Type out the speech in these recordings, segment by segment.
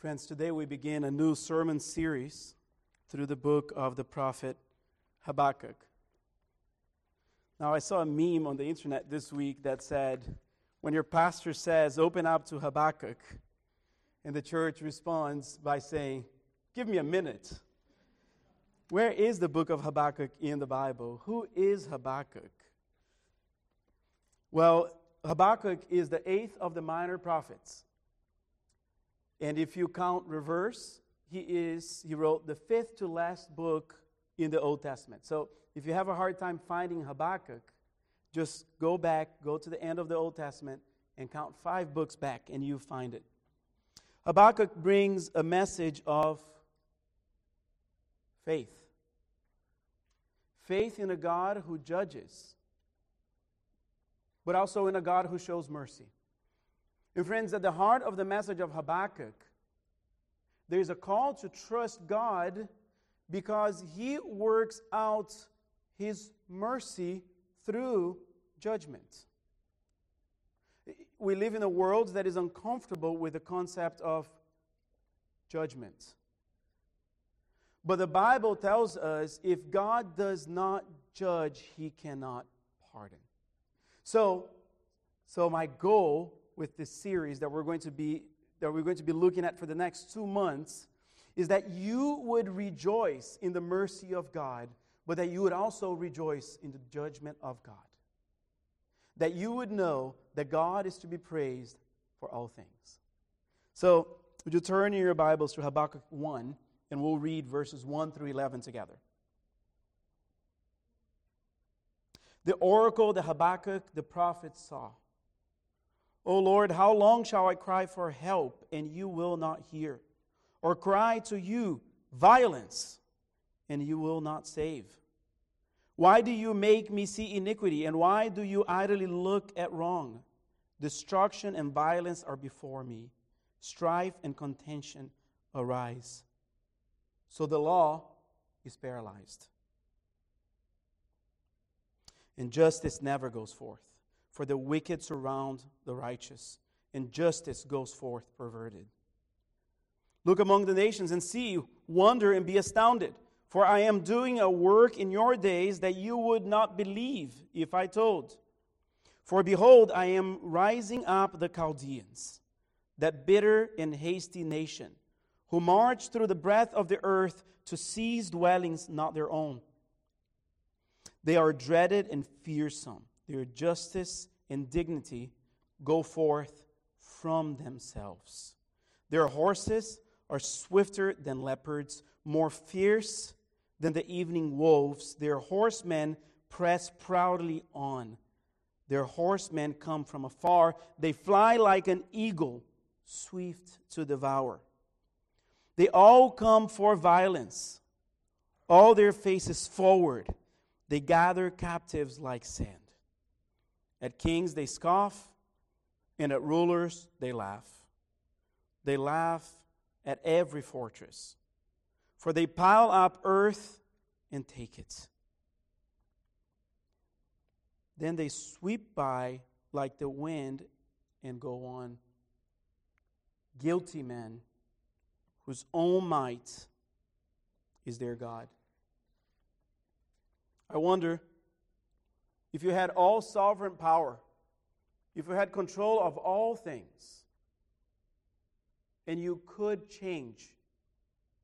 Friends, today we begin a new sermon series through the book of the prophet Habakkuk. Now, I saw a meme on the internet this week that said, when your pastor says, open up to Habakkuk, and the church responds by saying, give me a minute. Where is the book of Habakkuk in the Bible? Who is Habakkuk? Well, Habakkuk is the eighth of the minor prophets. And if you count reverse, he is he wrote the fifth to last book in the Old Testament. So if you have a hard time finding Habakkuk, just go back, go to the end of the Old Testament, and count five books back, and you find it. Habakkuk brings a message of faith faith in a God who judges, but also in a God who shows mercy. And friends, at the heart of the message of Habakkuk, there's a call to trust God because He works out His mercy through judgment. We live in a world that is uncomfortable with the concept of judgment. But the Bible tells us if God does not judge, He cannot pardon. So, so my goal with this series that we're going to be that we're going to be looking at for the next two months is that you would rejoice in the mercy of God, but that you would also rejoice in the judgment of God. That you would know that God is to be praised for all things. So, would you turn in your Bibles to Habakkuk 1, and we'll read verses 1 through 11 together. The oracle that Habakkuk the prophet saw. O Lord, how long shall I cry for help, and you will not hear? Or cry to you violence, and you will not save? Why do you make me see iniquity, and why do you idly look at wrong? Destruction and violence are before me, strife and contention arise. So the law is paralyzed. And justice never goes forth. For the wicked surround the righteous, and justice goes forth perverted. Look among the nations and see, wonder and be astounded. For I am doing a work in your days that you would not believe if I told. For behold, I am rising up the Chaldeans, that bitter and hasty nation, who march through the breadth of the earth to seize dwellings not their own. They are dreaded and fearsome their justice and dignity go forth from themselves. Their horses are swifter than leopards, more fierce than the evening wolves. Their horsemen press proudly on. Their horsemen come from afar. They fly like an eagle, swift to devour. They all come for violence, all their faces forward. They gather captives like sand. At kings they scoff, and at rulers they laugh. They laugh at every fortress, for they pile up earth and take it. Then they sweep by like the wind and go on. Guilty men whose own might is their God. I wonder if you had all sovereign power, if you had control of all things, and you could change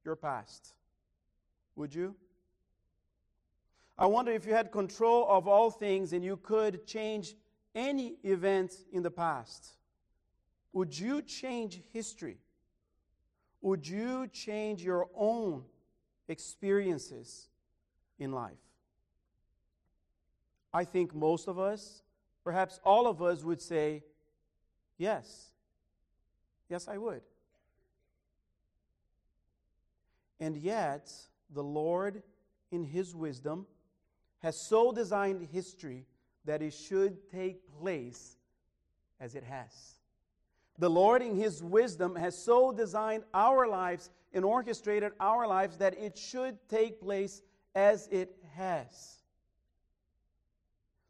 your past, would you? I wonder if you had control of all things and you could change any event in the past, would you change history? Would you change your own experiences in life? I think most of us, perhaps all of us, would say, Yes. Yes, I would. And yet, the Lord, in His wisdom, has so designed history that it should take place as it has. The Lord, in His wisdom, has so designed our lives and orchestrated our lives that it should take place as it has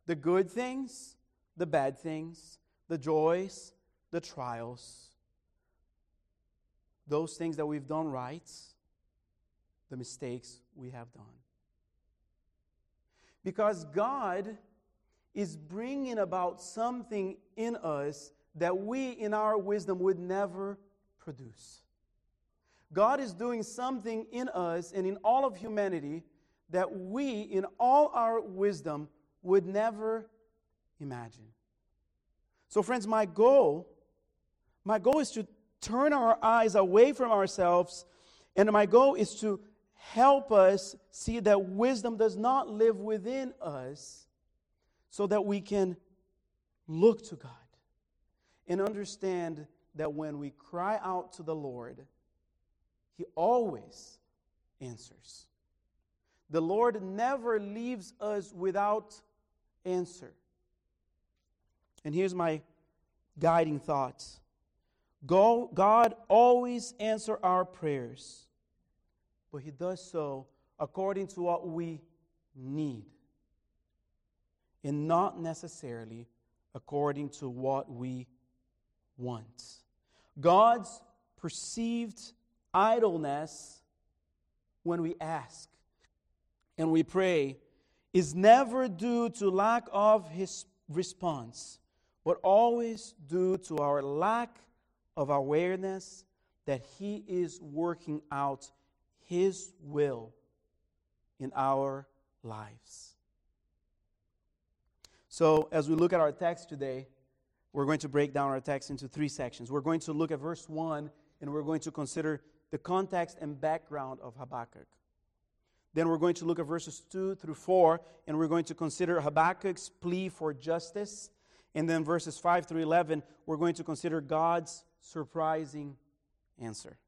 the good things, the bad things, the joys, the trials. those things that we've done right, the mistakes we have done. Because God is bringing about something in us that we, in our wisdom, would never produce. God is doing something in us and in all of humanity that we, in all our wisdom, would never imagine. So, friends, my goal, my goal is to turn our eyes away from ourselves, and my goal is to help us see that wisdom does not live within us so that we can look to God and understand that when we cry out to the Lord, He always answers. The Lord never leaves us without answer. And here's my guiding thoughts God always answers our prayers, but He does so according to what we need, and not necessarily according to what we want. God's perceived idleness when we ask and we pray is never due to lack of his response, but always due to our lack of awareness that he is working out his will in our lives. So, as we look at our text today, we're going to break down our text into three sections. We're going to look at verse 1 and we're going to consider the context and background of Habakkuk. Then we're going to look at verses 2 through 4 and we're going to consider Habakkuk's plea for justice. And then verses 5 through 11, we're going to consider God's surprising answer.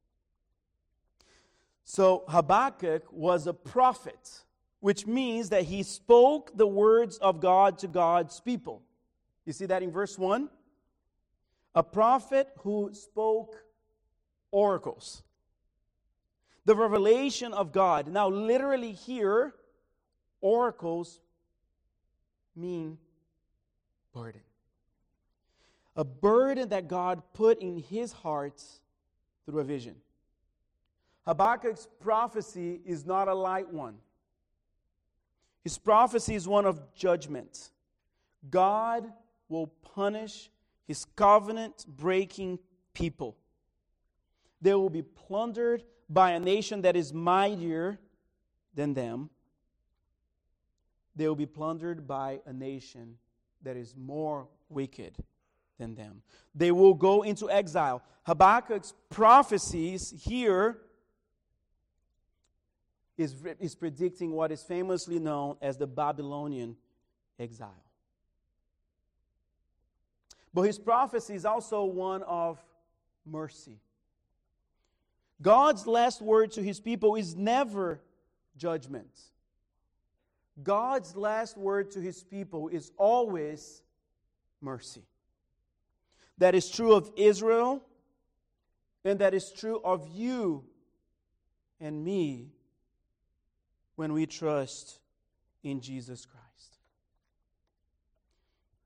So Habakkuk was a prophet, which means that he spoke the words of God to God's people. You see that in verse 1? a prophet who spoke oracles. The revelation of God. Now, literally, here, oracles mean burden. A burden that God put in his heart through a vision. Habakkuk's prophecy is not a light one. His prophecy is one of judgment. God will punish his covenant breaking people. They will be plundered by a nation that is mightier than them. They will be plundered by a nation that is more wicked than them. They will go into exile. Habakkuk's prophecies here is, is predicting what is famously known as the Babylonian exile. But his prophecy is also one of mercy. God's last word to his people is never judgment. God's last word to his people is always mercy. That is true of Israel, and that is true of you and me when we trust in Jesus Christ.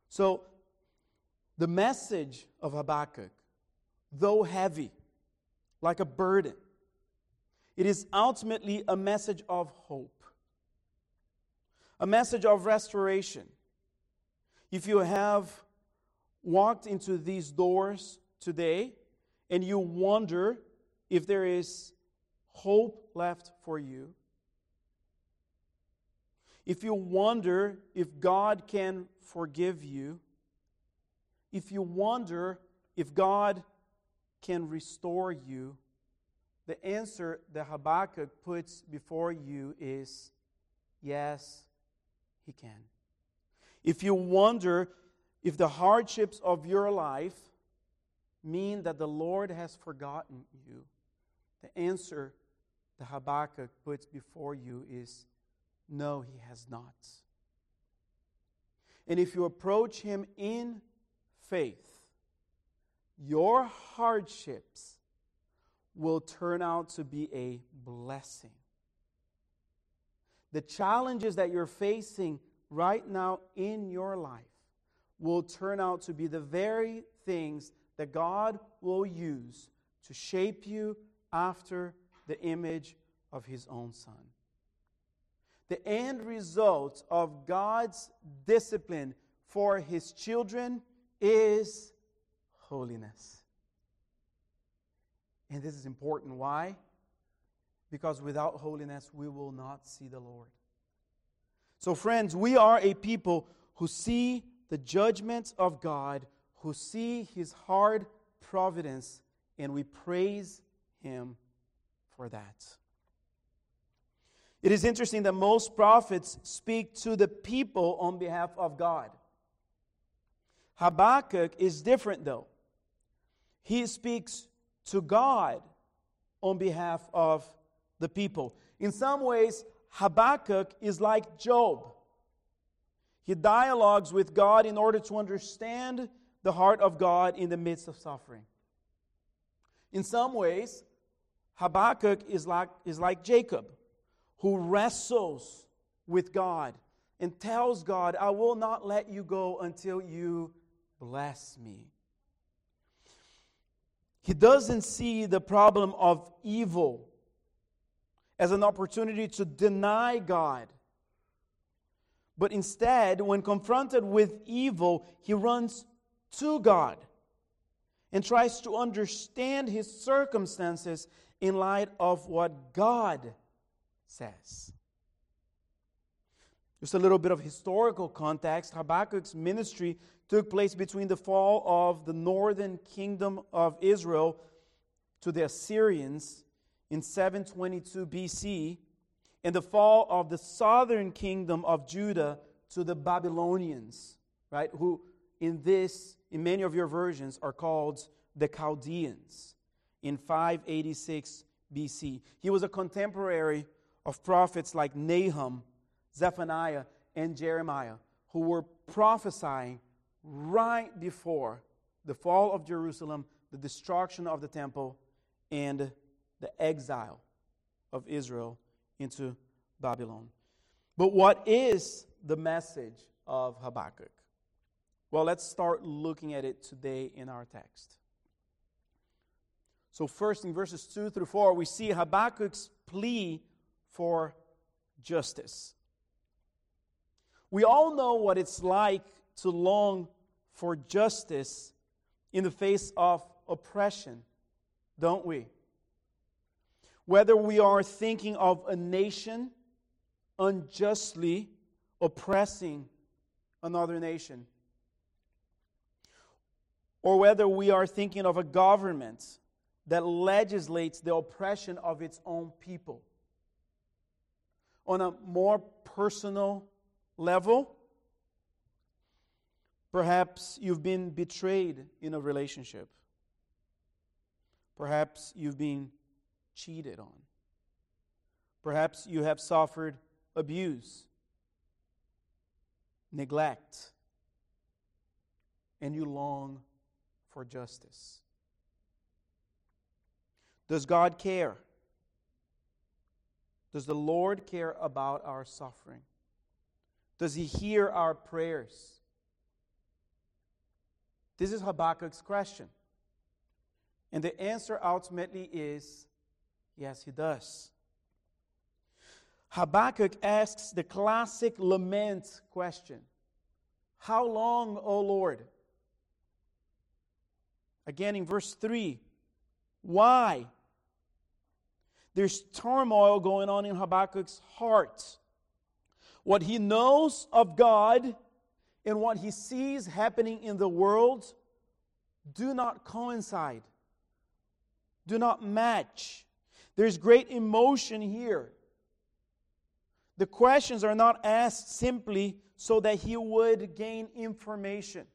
So, the message of Habakkuk, though heavy, like a burden, it is ultimately a message of hope, a message of restoration. If you have walked into these doors today and you wonder if there is hope left for you, if you wonder if God can forgive you, if you wonder if God can restore you, the answer that Habakkuk puts before you is yes, he can. If you wonder if the hardships of your life mean that the Lord has forgotten you, the answer that Habakkuk puts before you is no, he has not. And if you approach him in faith, your hardships will turn out to be a blessing. The challenges that you're facing right now in your life will turn out to be the very things that God will use to shape you, after the image of his own Son. The end result of God's discipline for his children is holiness. And this is important. Why? Because without holiness, we will not see the Lord. So, friends, we are a people who see the judgments of God, who see his hard providence, and we praise him for that. It is interesting that most prophets speak to the people on behalf of God. Habakkuk is different, though. He speaks to God on behalf of the people. In some ways, Habakkuk is like Job. He dialogues with God in order to understand the heart of God in the midst of suffering. In some ways, Habakkuk is like, is like Jacob, who wrestles with God and tells God, I will not let you go until you bless me. He doesn't see the problem of evil as an opportunity to deny God. But instead, when confronted with evil, he runs to God and tries to understand his circumstances in light of what God says. Just a little bit of historical context Habakkuk's ministry took place between the fall of the northern kingdom of Israel to the Assyrians in 722 BC and the fall of the southern kingdom of Judah to the Babylonians, right? Who in this, in many of your versions, are called the Chaldeans in 586 BC. He was a contemporary of prophets like Nahum, Zephaniah, and Jeremiah, who were prophesying right before the fall of Jerusalem, the destruction of the temple, and the exile of Israel into Babylon. But what is the message of Habakkuk? Well, let's start looking at it today in our text. So, first in verses 2 through 4, we see Habakkuk's plea for justice. We all know what it's like to long for justice in the face of oppression, don't we? Whether we are thinking of a nation unjustly oppressing another nation, or whether we are thinking of a government that legislates the oppression of its own people. On a more personal level, perhaps you've been betrayed in a relationship. Perhaps you've been cheated on. Perhaps you have suffered abuse, neglect, and you long for justice. Does God care? Does the Lord care about our suffering? Does He hear our prayers? This is Habakkuk's question. And the answer ultimately is yes, He does. Habakkuk asks the classic lament question How long, O Lord? Again in verse 3 Why? There's turmoil going on in Habakkuk's heart. What he knows of God and what he sees happening in the world do not coincide, do not match. There's great emotion here. The questions are not asked simply so that he would gain information.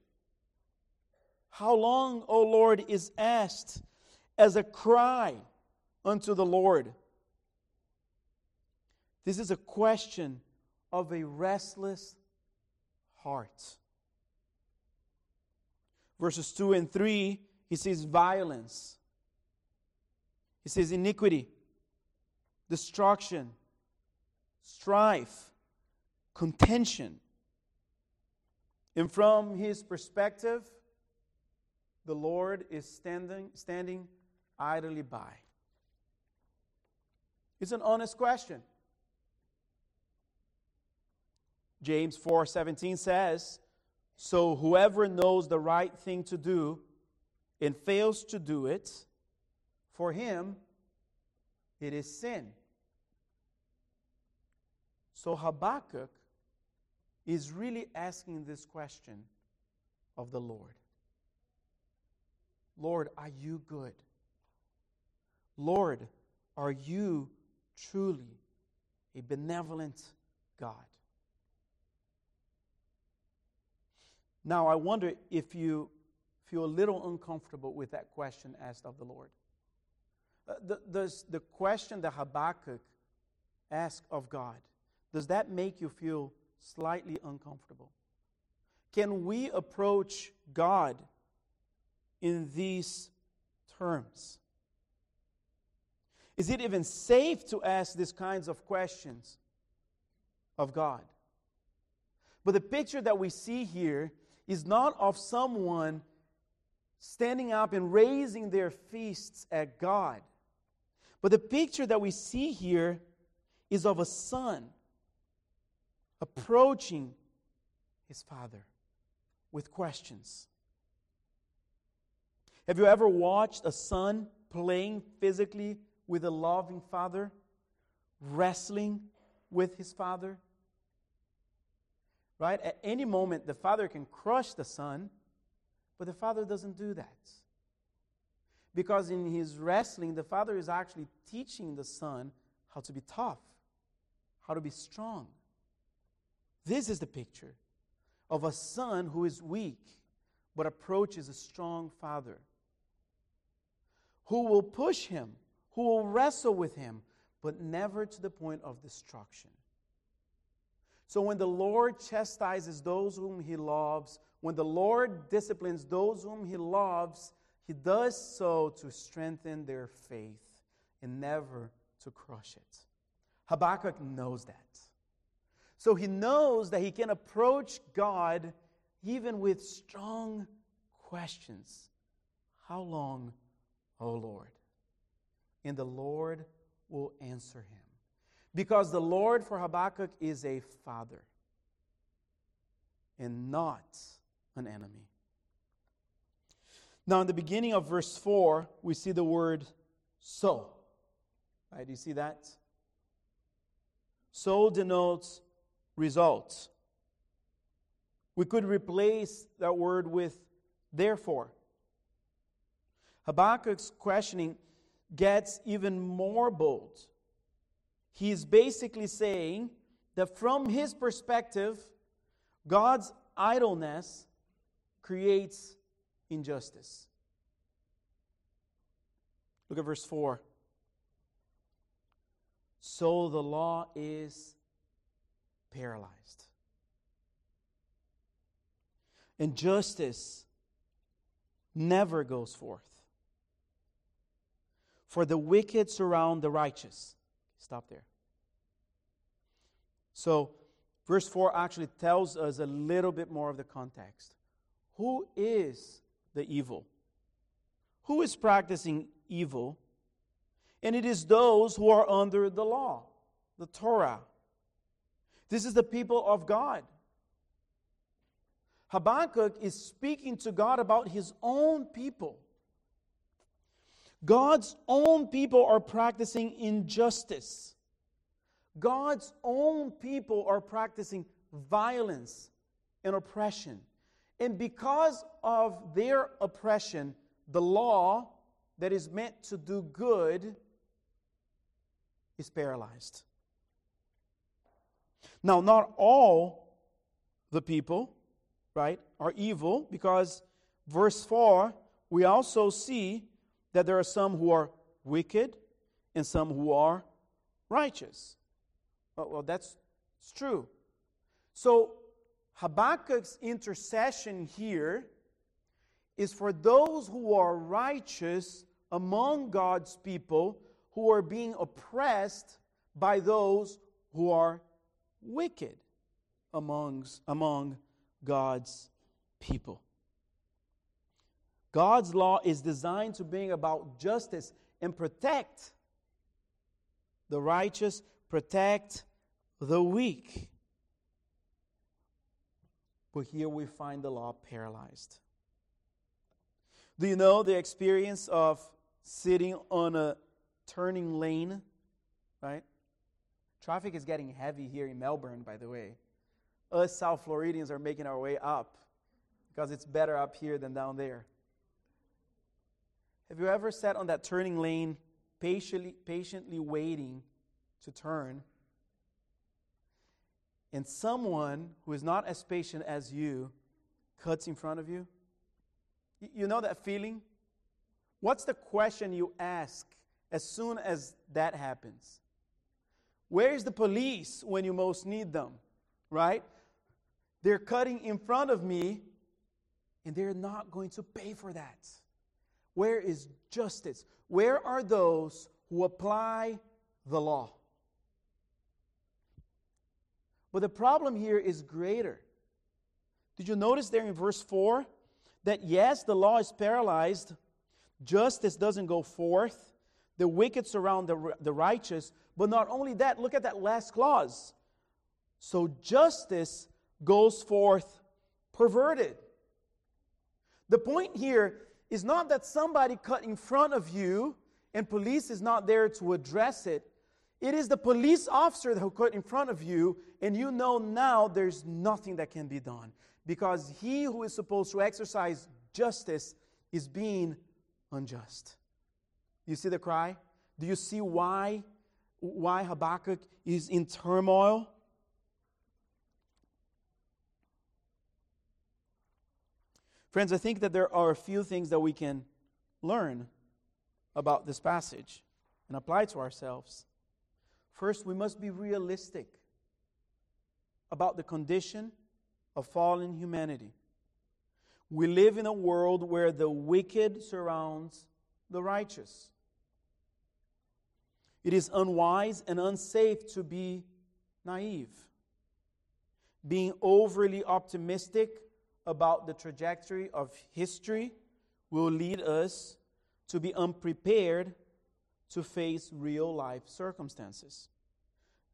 How long, O Lord, is asked as a cry unto the Lord. This is a question of a restless heart. Verses 2 and 3, he says violence, he says iniquity, destruction, strife, contention. And from his perspective, the Lord is standing, standing idly by. It's an honest question. James 4:17 says, "So whoever knows the right thing to do and fails to do it, for him it is sin." So Habakkuk is really asking this question of the Lord. Lord, are you good? Lord, are you truly a benevolent God? Now, I wonder if you feel a little uncomfortable with that question asked of the Lord. Uh, the, does the question that Habakkuk asked of God, does that make you feel slightly uncomfortable? Can we approach God in these terms? Is it even safe to ask these kinds of questions of God? But the picture that we see here is not of someone standing up and raising their fists at God. But the picture that we see here is of a son approaching his father with questions. Have you ever watched a son playing physically with a loving father, wrestling with his father? Right? At any moment, the father can crush the son, but the father doesn't do that. Because in his wrestling, the father is actually teaching the son how to be tough, how to be strong. This is the picture of a son who is weak but approaches a strong father who will push him, who will wrestle with him, but never to the point of destruction. So when the Lord chastises those whom he loves, when the Lord disciplines those whom he loves, he does so to strengthen their faith and never to crush it. Habakkuk knows that. So he knows that he can approach God even with strong questions. How long, O Lord? And the Lord will answer him. Because the Lord for Habakkuk is a father and not an enemy. Now, in the beginning of verse 4, we see the word so. Right? Do you see that? So denotes results. We could replace that word with therefore. Habakkuk's questioning gets even more bold. He's basically saying that from his perspective, God's idleness creates injustice. Look at verse 4. So the law is paralyzed. And justice never goes forth. For the wicked surround the righteous. Stop there. So, verse 4 actually tells us a little bit more of the context. Who is the evil? Who is practicing evil? And it is those who are under the law, the Torah, this is the people of God. Habakkuk is speaking to God about his own people. God's own people are practicing injustice. God's own people are practicing violence and oppression. And because of their oppression, the law that is meant to do good is paralyzed. Now, not all the people, right, are evil because verse 4, we also see that there are some who are wicked and some who are righteous. Well, well that's true. So, Habakkuk's intercession here is for those who are righteous among God's people who are being oppressed by those who are wicked amongst, among God's people. God's law is designed to bring about justice and protect the righteous, protect the weak. But here we find the law paralyzed. Do you know the experience of sitting on a turning lane? Right? Traffic is getting heavy here in Melbourne, by the way. Us South Floridians are making our way up because it's better up here than down there. Have you ever sat on that turning lane, patiently, patiently waiting to turn? And someone who is not as patient as you cuts in front of you? You know that feeling? What's the question you ask as soon as that happens? Where's the police when you most need them? Right? They're cutting in front of me and they're not going to pay for that. Where is justice? Where are those who apply the law? But the problem here is greater. Did you notice there in verse 4 that yes, the law is paralyzed, justice doesn't go forth, the wicked surround the, the righteous, but not only that, look at that last clause. So justice goes forth perverted. The point here is not that somebody cut in front of you and police is not there to address it. It is the police officer who cut in front of you, and you know now there's nothing that can be done because he who is supposed to exercise justice is being unjust. You see the cry? Do you see why, why Habakkuk is in turmoil? Friends, I think that there are a few things that we can learn about this passage and apply to ourselves. First, we must be realistic about the condition of fallen humanity. We live in a world where the wicked surrounds the righteous. It is unwise and unsafe to be naive. Being overly optimistic about the trajectory of history will lead us to be unprepared to face real life circumstances.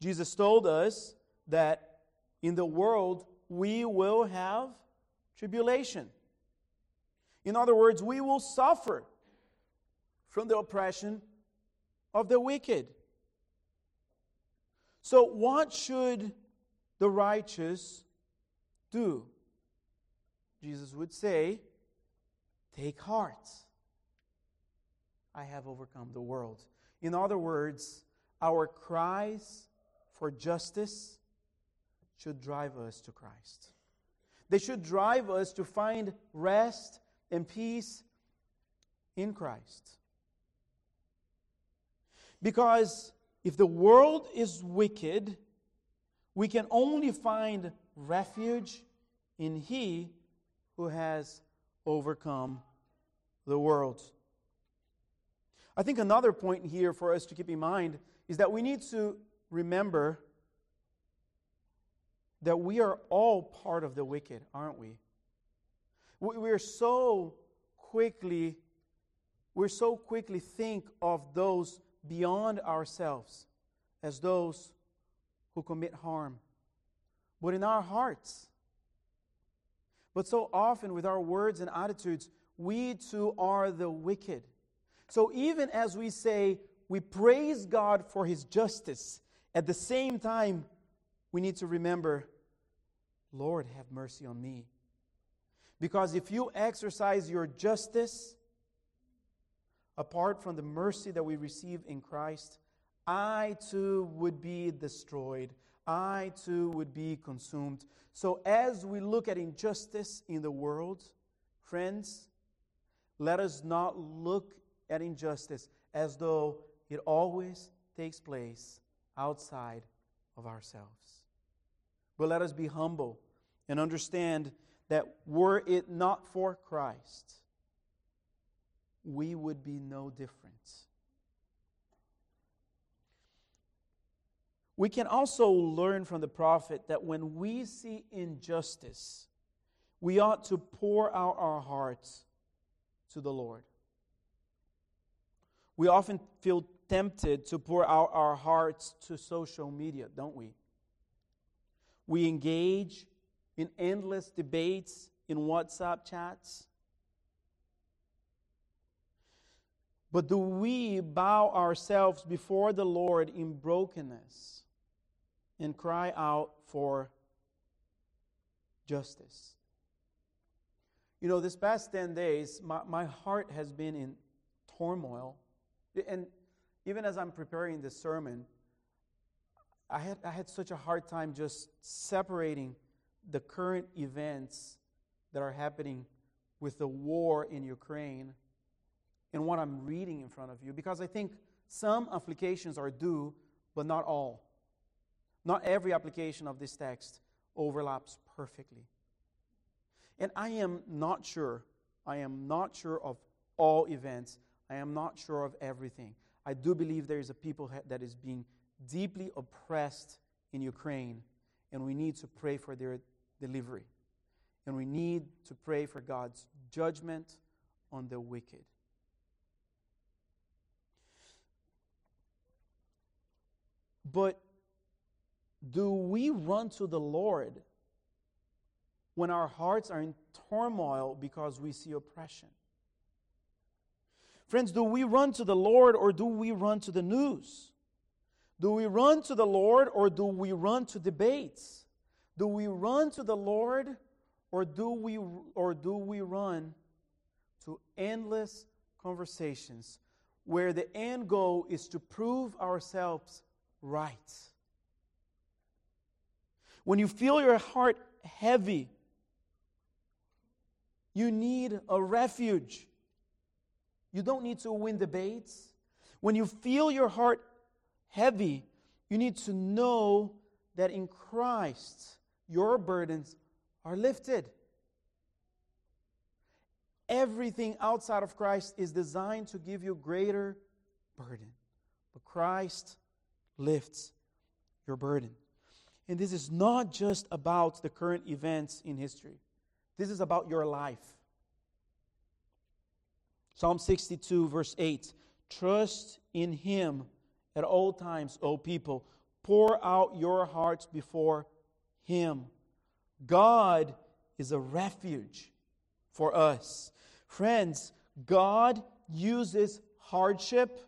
Jesus told us that in the world we will have tribulation. In other words, we will suffer from the oppression of the wicked. So, what should the righteous do? Jesus would say, Take heart. I have overcome the world. In other words, our cries for justice should drive us to Christ. They should drive us to find rest and peace in Christ. Because if the world is wicked, we can only find refuge in He who has overcome the world. I think another point here for us to keep in mind is that we need to remember that we are all part of the wicked, aren't we? We're so quickly, we're so quickly think of those beyond ourselves as those who commit harm. But in our hearts, but so often with our words and attitudes, we too are the wicked. So even as we say we praise God for his justice, at the same time, we need to remember, Lord, have mercy on me. Because if you exercise your justice apart from the mercy that we receive in Christ, I too would be destroyed. I too would be consumed. So, as we look at injustice in the world, friends, let us not look at injustice as though it always takes place outside of ourselves. But let us be humble and understand that were it not for Christ, we would be no different. We can also learn from the prophet that when we see injustice, we ought to pour out our hearts to the Lord. We often feel tempted to pour out our hearts to social media, don't we? We engage in endless debates in WhatsApp chats. But do we bow ourselves before the Lord in brokenness and cry out for justice? You know, this past 10 days, my, my heart has been in turmoil. And even as I'm preparing this sermon, I had, I had such a hard time just separating the current events that are happening with the war in Ukraine and what I'm reading in front of you because I think some applications are due, but not all. Not every application of this text overlaps perfectly. And I am not sure, I am not sure of all events. I am not sure of everything. I do believe there is a people that is being deeply oppressed in Ukraine, and we need to pray for their delivery. And we need to pray for God's judgment on the wicked. But do we run to the Lord when our hearts are in turmoil because we see oppression? Friends, do we run to the Lord or do we run to the news? Do we run to the Lord or do we run to debates? Do we run to the Lord or do we or do we run to endless conversations where the end goal is to prove ourselves right? When you feel your heart heavy, you need a refuge. You don't need to win debates. When you feel your heart heavy, you need to know that in Christ, your burdens are lifted. Everything outside of Christ is designed to give you greater burden. But Christ lifts your burden. And this is not just about the current events in history, this is about your life. Psalm 62, verse 8 Trust in him at all times, O people. Pour out your hearts before him. God is a refuge for us. Friends, God uses hardship,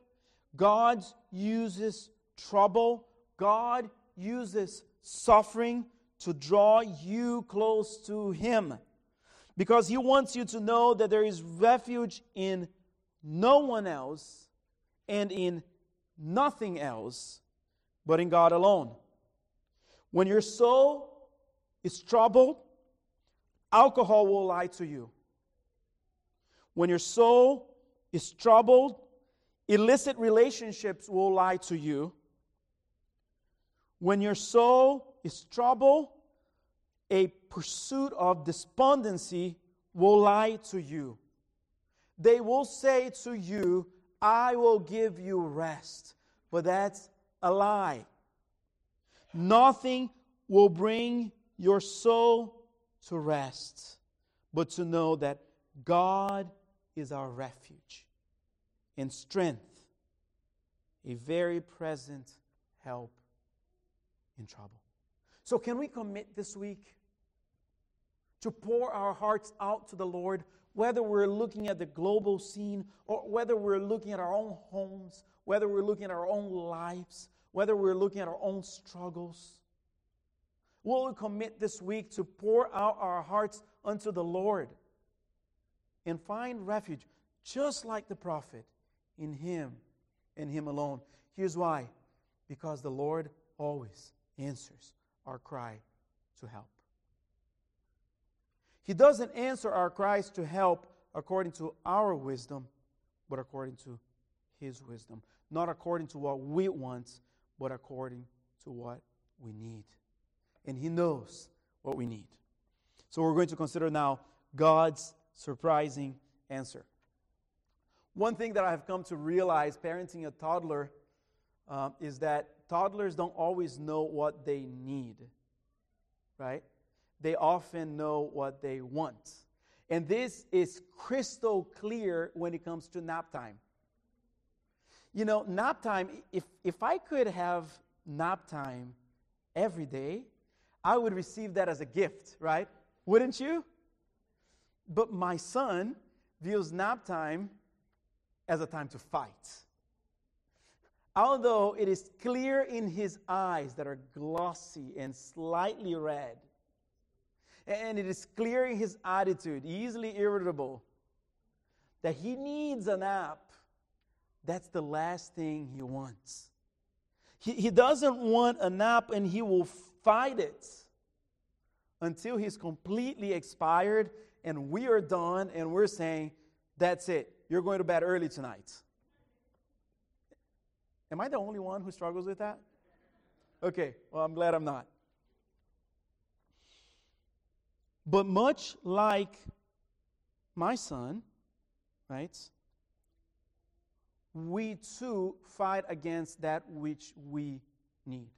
God uses trouble, God uses suffering to draw you close to Him. Because He wants you to know that there is refuge in no one else and in nothing else but in God alone. When your soul is troubled, alcohol will lie to you. When your soul is troubled, illicit relationships will lie to you. When your soul is troubled, a pursuit of despondency will lie to you. They will say to you, I will give you rest. But that's a lie. Nothing will bring your soul to rest, but to know that God is our refuge and strength, a very present help in trouble. So, can we commit this week to pour our hearts out to the Lord, whether we're looking at the global scene or whether we're looking at our own homes, whether we're looking at our own lives, whether we're looking at our own struggles? Will we commit this week to pour out our hearts unto the Lord and find refuge, just like the prophet, in Him and Him alone? Here's why because the Lord always answers our cry to help. He doesn't answer our cries to help according to our wisdom, but according to His wisdom. Not according to what we want, but according to what we need and He knows what we need. So we're going to consider now God's surprising answer. One thing that I have come to realize parenting a toddler um, is that toddlers don't always know what they need, right? They often know what they want. And this is crystal clear when it comes to nap time. You know, nap time, if, if I could have nap time every day, I would receive that as a gift, right? Wouldn't you? But my son views nap time as a time to fight. Although it is clear in his eyes that are glossy and slightly red, and it is clear in his attitude, easily irritable, that he needs a nap, that's the last thing he wants. He, he doesn't want a nap and he will fight it until he's completely expired and we are done and we're saying, that's it. You're going to bed early tonight. Am I the only one who struggles with that? Okay, well, I'm glad I'm not. But much like my son, right, we too fight against that which we need.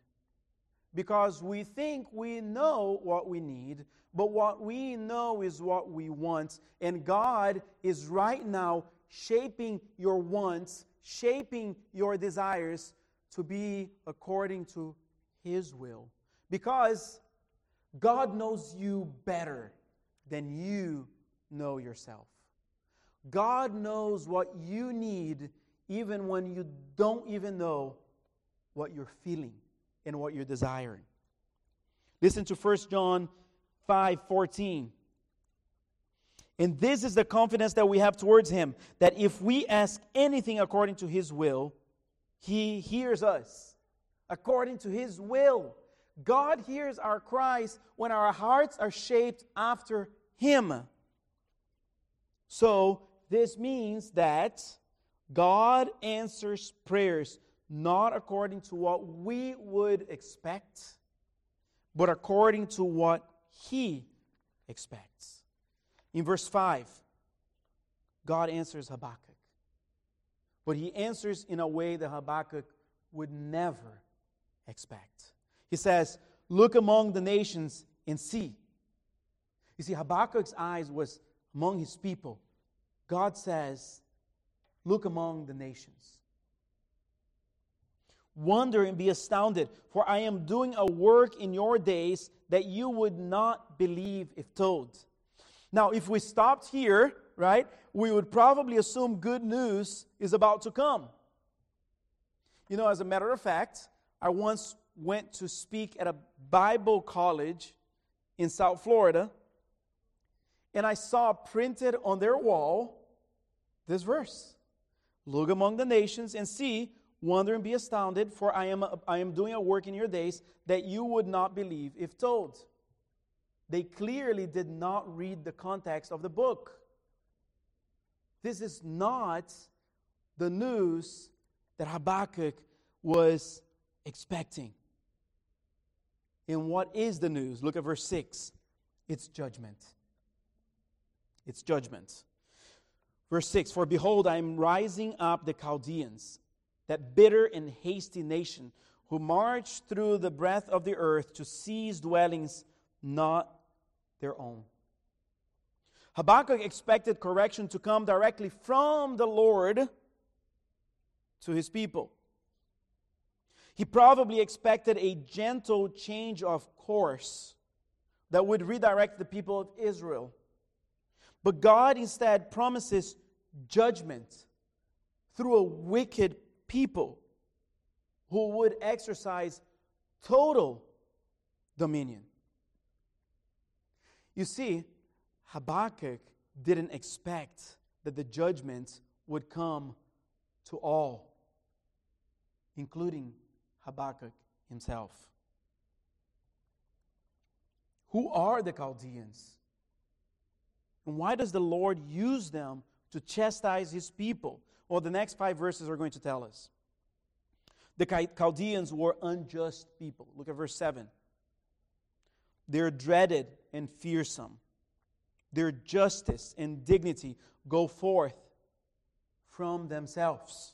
Because we think we know what we need, but what we know is what we want. And God is right now shaping your wants, shaping your desires to be according to His will. Because God knows you better than you know yourself. God knows what you need even when you don't even know what you're feeling and what you're desiring. Listen to 1 John 5 14. And this is the confidence that we have towards him that if we ask anything according to his will, he hears us. According to his will. God hears our cries when our hearts are shaped after him. So, this means that God answers prayers not according to what we would expect, but according to what He expects. In verse 5, God answers Habakkuk. But He answers in a way that Habakkuk would never expect. He says, Look among the nations and see. You see, Habakkuk's eyes was among his people. God says, Look among the nations. Wonder and be astounded, for I am doing a work in your days that you would not believe if told. Now, if we stopped here, right, we would probably assume good news is about to come. You know, as a matter of fact, I once went to speak at a Bible college in South Florida, and I saw printed on their wall this verse Look among the nations and see, wonder and be astounded, for I am, I am doing a work in your days that you would not believe if told. They clearly did not read the context of the book. This is not the news that Habakkuk was expecting. And what is the news? Look at verse 6. It's judgment. It's judgment. Verse 6 For behold, I am rising up the Chaldeans, that bitter and hasty nation, who march through the breadth of the earth to seize dwellings not their own. Habakkuk expected correction to come directly from the Lord to his people. He probably expected a gentle change of course that would redirect the people of Israel but God instead promises judgment through a wicked people who would exercise total dominion. You see, Habakkuk didn't expect that the judgment would come to all, including Habakkuk himself. Who are the Chaldeans? And why does the Lord use them to chastise his people? Well, the next five verses are going to tell us. The Chaldeans were unjust people. Look at verse 7. They're dreaded and fearsome. Their justice and dignity go forth from themselves.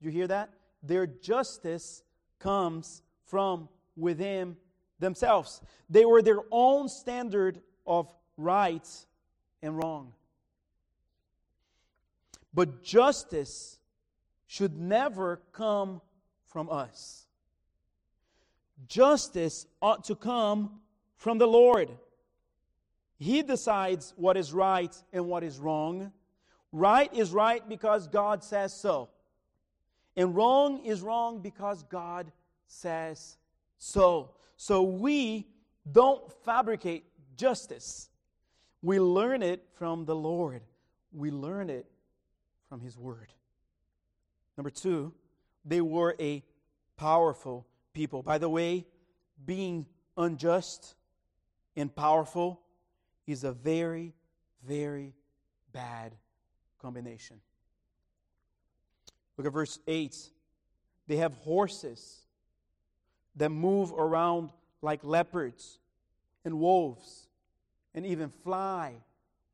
You hear that? Their justice comes from within themselves. They were their own standard of right and wrong. But justice should never come from us. Justice ought to come from the Lord. He decides what is right and what is wrong. Right is right because God says so. And wrong is wrong because God says so. So we don't fabricate justice. We learn it from the Lord. We learn it from His Word. Number two, they were a powerful people. By the way, being unjust and powerful is a very, very bad combination. Look at verse 8. They have horses that move around like leopards and wolves and even fly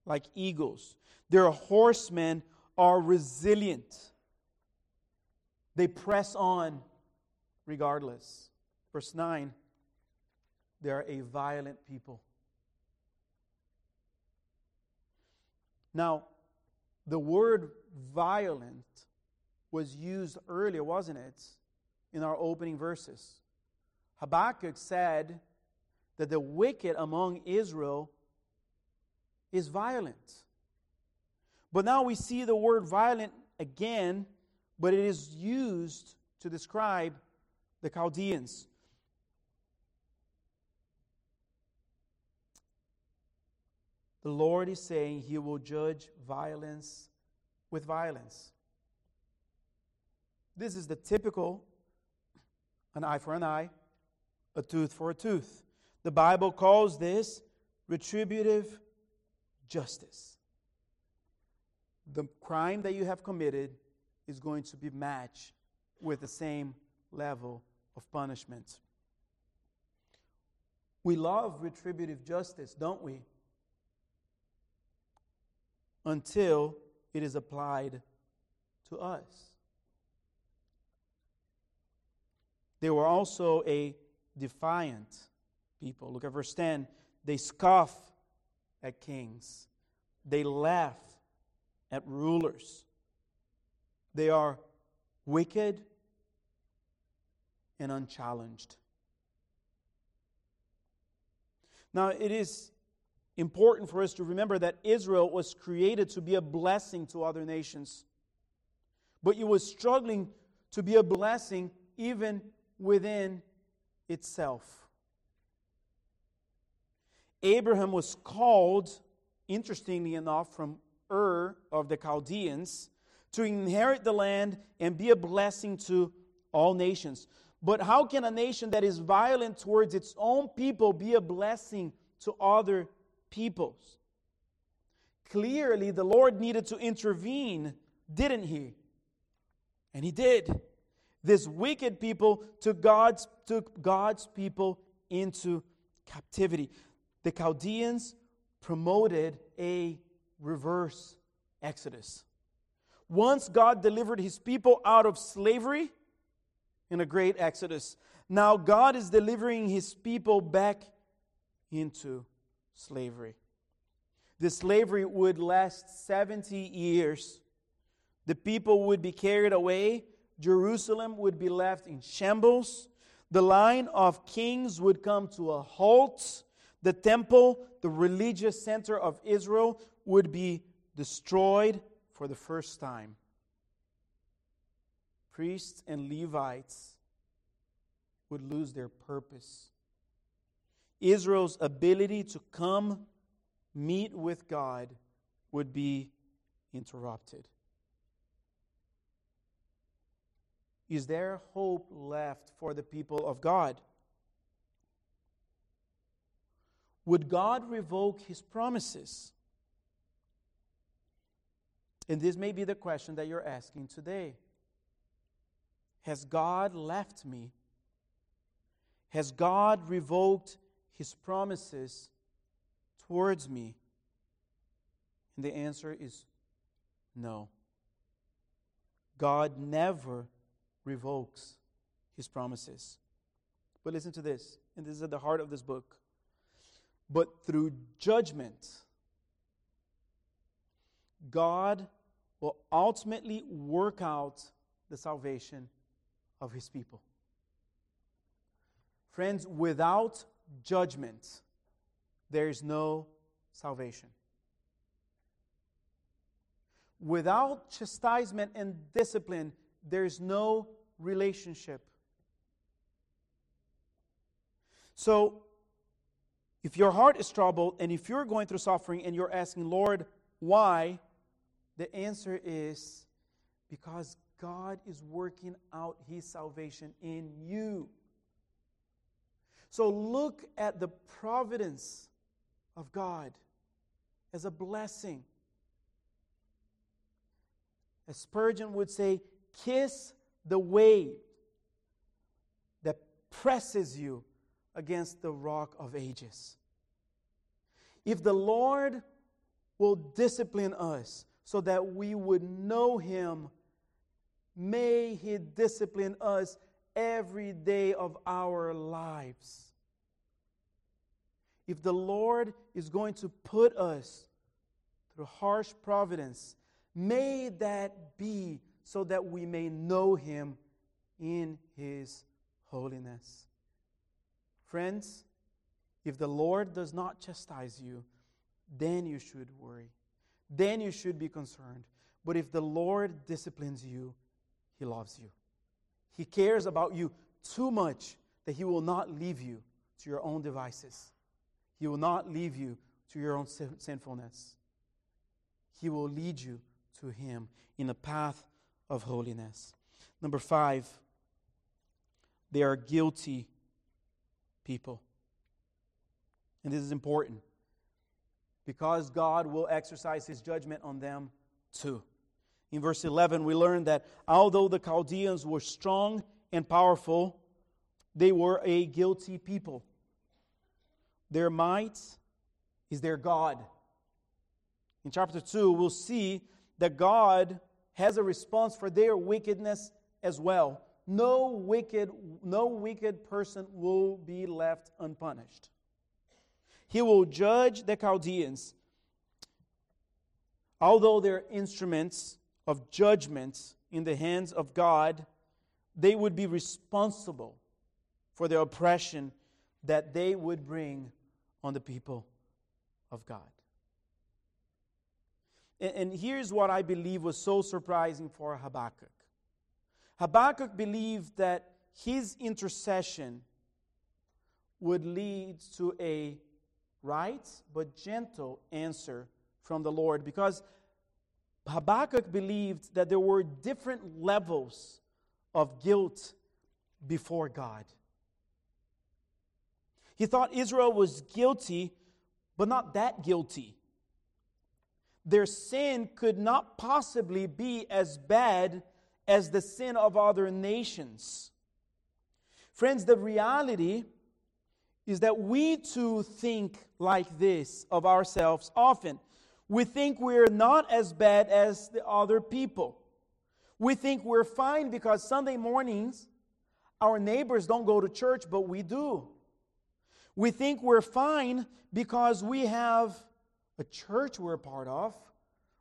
like eagles. Their horsemen are resilient. They press on regardless. Verse 9 they are a violent people. Now, the word violent was used earlier, wasn't it, in our opening verses? Habakkuk said that the wicked among Israel is violent. But now we see the word violent again, but it is used to describe the Chaldeans. The Lord is saying he will judge violence with violence. This is the typical an eye for an eye, a tooth for a tooth. The Bible calls this retributive justice. The crime that you have committed is going to be matched with the same level of punishment. We love retributive justice, don't we? Until it is applied to us. They were also a defiant people. Look at verse 10. They scoff at kings, they laugh at rulers. They are wicked and unchallenged. Now, it is important for us to remember that Israel was created to be a blessing to other nations, but it was struggling to be a blessing even within itself. Abraham was called, interestingly enough, from Ur of the Chaldeans to inherit the land and be a blessing to all nations. But how can a nation that is violent towards its own people be a blessing to other peoples? Clearly, the Lord needed to intervene, didn't He? And He did. This wicked people took God's, took God's people into captivity. The Chaldeans promoted a reverse exodus. Once God delivered his people out of slavery in a great exodus, now God is delivering his people back into slavery. The slavery would last 70 years. The people would be carried away. Jerusalem would be left in shambles. The line of kings would come to a halt. The temple, the religious center of Israel, would be destroyed for the first time. Priests and Levites would lose their purpose. Israel's ability to come meet with God would be interrupted. Is there hope left for the people of God? Would God revoke his promises? And this may be the question that you're asking today. Has God left me? Has God revoked his promises towards me? And the answer is no. God never revokes his promises. But listen to this, and this is at the heart of this book. But through judgment, God will ultimately work out the salvation of his people. Friends, without judgment, there is no salvation. Without chastisement and discipline, there is no relationship. So, if your heart is troubled and if you're going through suffering and you're asking, Lord, why? The answer is because God is working out his salvation in you. So look at the providence of God as a blessing. As Spurgeon would say, kiss the wave that presses you against the rock of ages. If the Lord will discipline us so that we would know Him, may He discipline us every day of our lives. If the Lord is going to put us through harsh providence, may that be so that we may know Him in His holiness. Friends, if the Lord does not chastise you, then you should worry. Then you should be concerned. But if the Lord disciplines you, He loves you. He cares about you too much that He will not leave you to your own devices. He will not leave you to your own sinfulness. He will lead you to Him in a path of holiness. Number five, they are guilty people. And this is important because God will exercise his judgment on them too. In verse 11, we learn that although the Chaldeans were strong and powerful, they were a guilty people. Their might is their God. In chapter 2, we'll see that God has a response for their wickedness as well. No wicked, no wicked person will be left unpunished. He will judge the Chaldeans. Although they're instruments of judgments in the hands of God, they would be responsible for the oppression that they would bring on the people of God. And, here's what I believe was so surprising for Habakkuk Habakkuk believed that his intercession would lead to a right but gentle answer from the Lord because Habakkuk believed that there were different levels of guilt before God. He thought Israel was guilty, but not that guilty. Their sin could not possibly be as bad as the sin of other nations. Friends, the reality is that we too think like this of ourselves often. We think we're not as bad as the other people. We think we're fine because Sunday mornings our neighbors don't go to church, but we do. We think we're fine because we have a church we're a part of.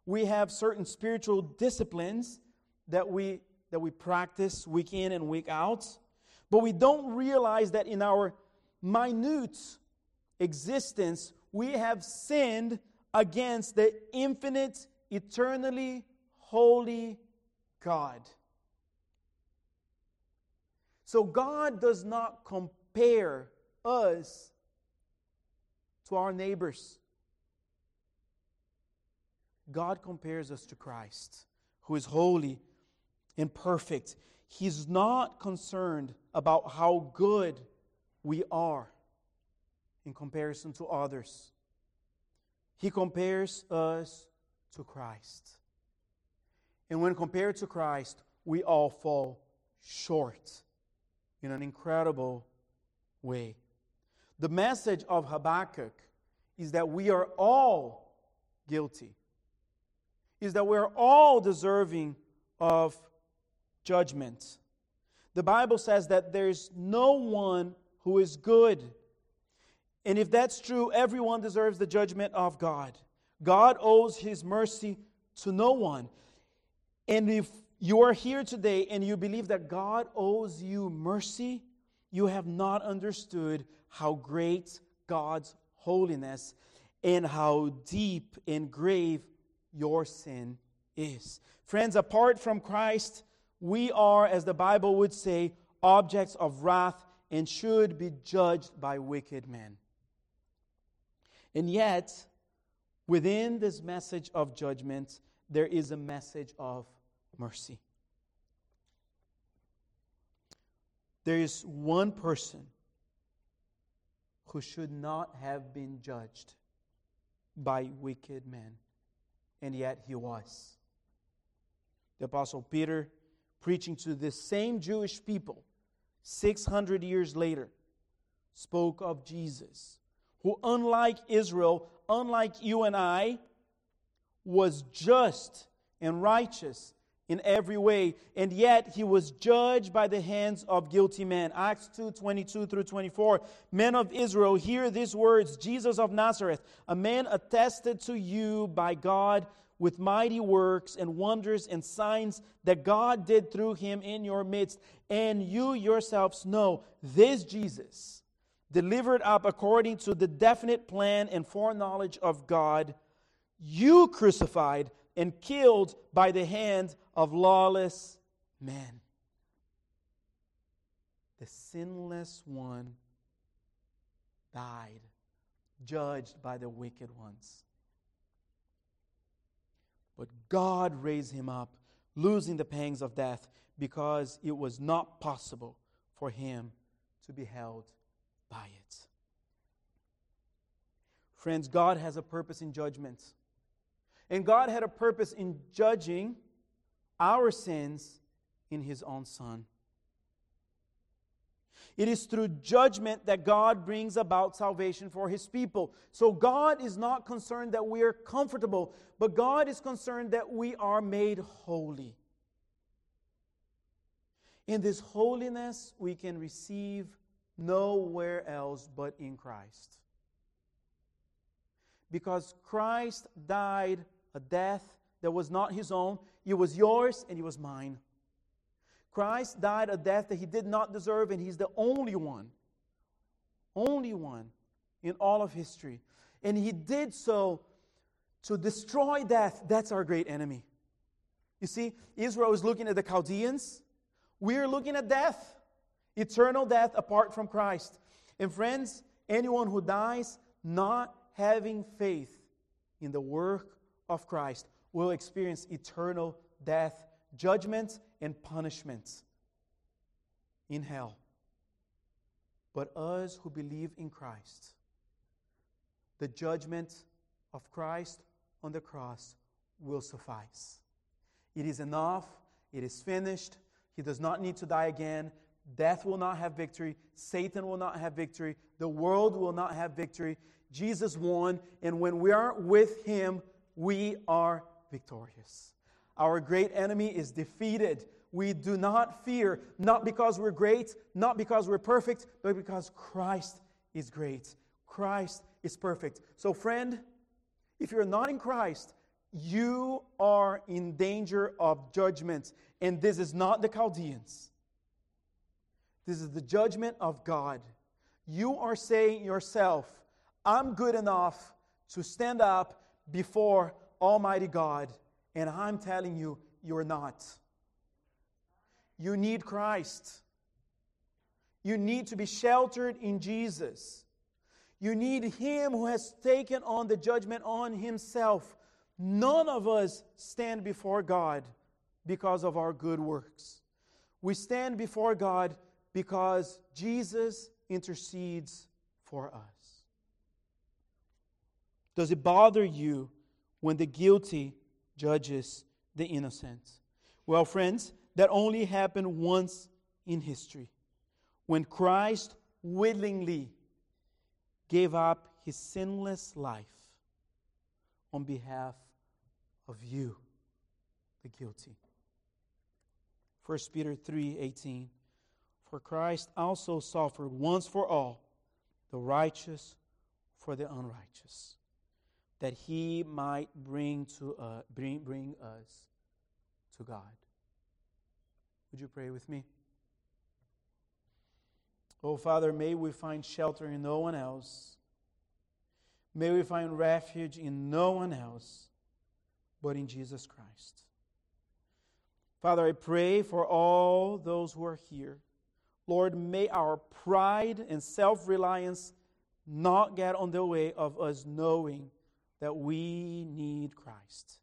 We have certain spiritual disciplines that we, that we practice week in and week out. But we don't realize that in our minute existence, we have sinned against the infinite, eternally holy God. So God does not compare us to our neighbors. God compares us to Christ, who is holy and perfect. He's not concerned about how good we are in comparison to others. He compares us to Christ. And when compared to Christ, we all fall short in an incredible way. The message of Habakkuk is that we are all guilty, is that we're all deserving of judgment. The Bible says that there's no one who is good. And if that's true, everyone deserves the judgment of God. God owes his mercy to no one. And if you are here today and you believe that God owes you mercy, you have not understood how great God's holiness and how deep and grave your sin is. Friends, apart from Christ, we are, as the Bible would say, objects of wrath and should be judged by wicked men. And yet, within this message of judgment, there is a message of mercy. There is one person who should not have been judged by wicked men, and yet he was. The Apostle Peter, preaching to the same Jewish people 600 years later, spoke of Jesus, who, unlike Israel, unlike you and I, was just and righteous in every way, and yet he was judged by the hands of guilty men. Acts 2 22 through 24. Men of Israel, hear these words Jesus of Nazareth, a man attested to you by God with mighty works and wonders and signs that God did through him in your midst. And you yourselves know this Jesus, delivered up according to the definite plan and foreknowledge of God, you crucified and killed by the hand of lawless men. The sinless one died, judged by the wicked ones. But God raised him up, losing the pangs of death, because it was not possible for him to be held by it. Friends, God has a purpose in judgment. And God had a purpose in judging our sins in His own Son. It is through judgment that God brings about salvation for His people. So God is not concerned that we are comfortable, but God is concerned that we are made holy. In this holiness, we can receive nowhere else but in Christ. Because Christ died a death that was not his own. It was yours and it was mine. Christ died a death that he did not deserve, and he's the only one, only one in all of history. And he did so to destroy death. That's our great enemy. You see, Israel is looking at the Chaldeans. We're looking at death, eternal death apart from Christ. And friends, anyone who dies not having faith in the work of Christ will experience eternal death, judgment, and punishment in hell. But us who believe in Christ, the judgment of Christ on the cross will suffice. It is enough, it is finished. He does not need to die again. Death will not have victory. Satan will not have victory. The world will not have victory. Jesus won, and when we are with Him, we are victorious. Our great enemy is defeated. We do not fear, not because we're great, not because we're perfect, but because Christ is great. Christ is perfect. So, friend, if you're not in Christ, you are in danger of judgment. And this is not the Chaldeans, this is the judgment of God. You are saying yourself, I'm good enough to stand up before Almighty God. And I'm telling you, you're not. You need Christ. You need to be sheltered in Jesus. You need Him who has taken on the judgment on Himself. None of us stand before God because of our good works. We stand before God because Jesus intercedes for us. Does it bother you when the guilty judges the innocent. Well, friends, that only happened once in history when Christ willingly gave up his sinless life on behalf of you, the guilty. 1 Peter 3:18 For Christ also suffered once for all, the righteous for the unrighteous that he might bring, to, uh, bring, bring us to God. Would you pray with me? Oh, Father, may we find shelter in no one else. May we find refuge in no one else but in Jesus Christ. Father, I pray for all those who are here. Lord, may our pride and self reliance not get on the way of us knowing that we need Christ.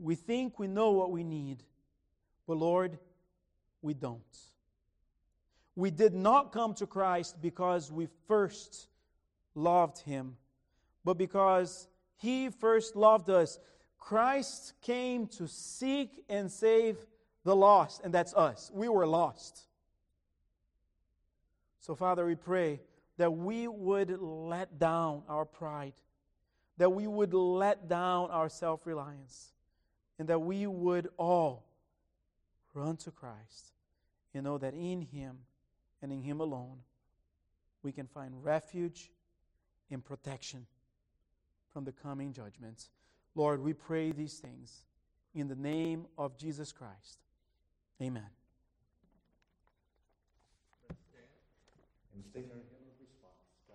We think we know what we need, but Lord, we don't. We did not come to Christ because we first loved Him, but because He first loved us. Christ came to seek and save the lost, and that's us. We were lost. So, Father, we pray that we would let down our pride, that we would let down our self reliance, and that we would all run to Christ and know that in Him and in Him alone we can find refuge and protection from the coming judgments. Lord, we pray these things in the name of Jesus Christ. Amen. And our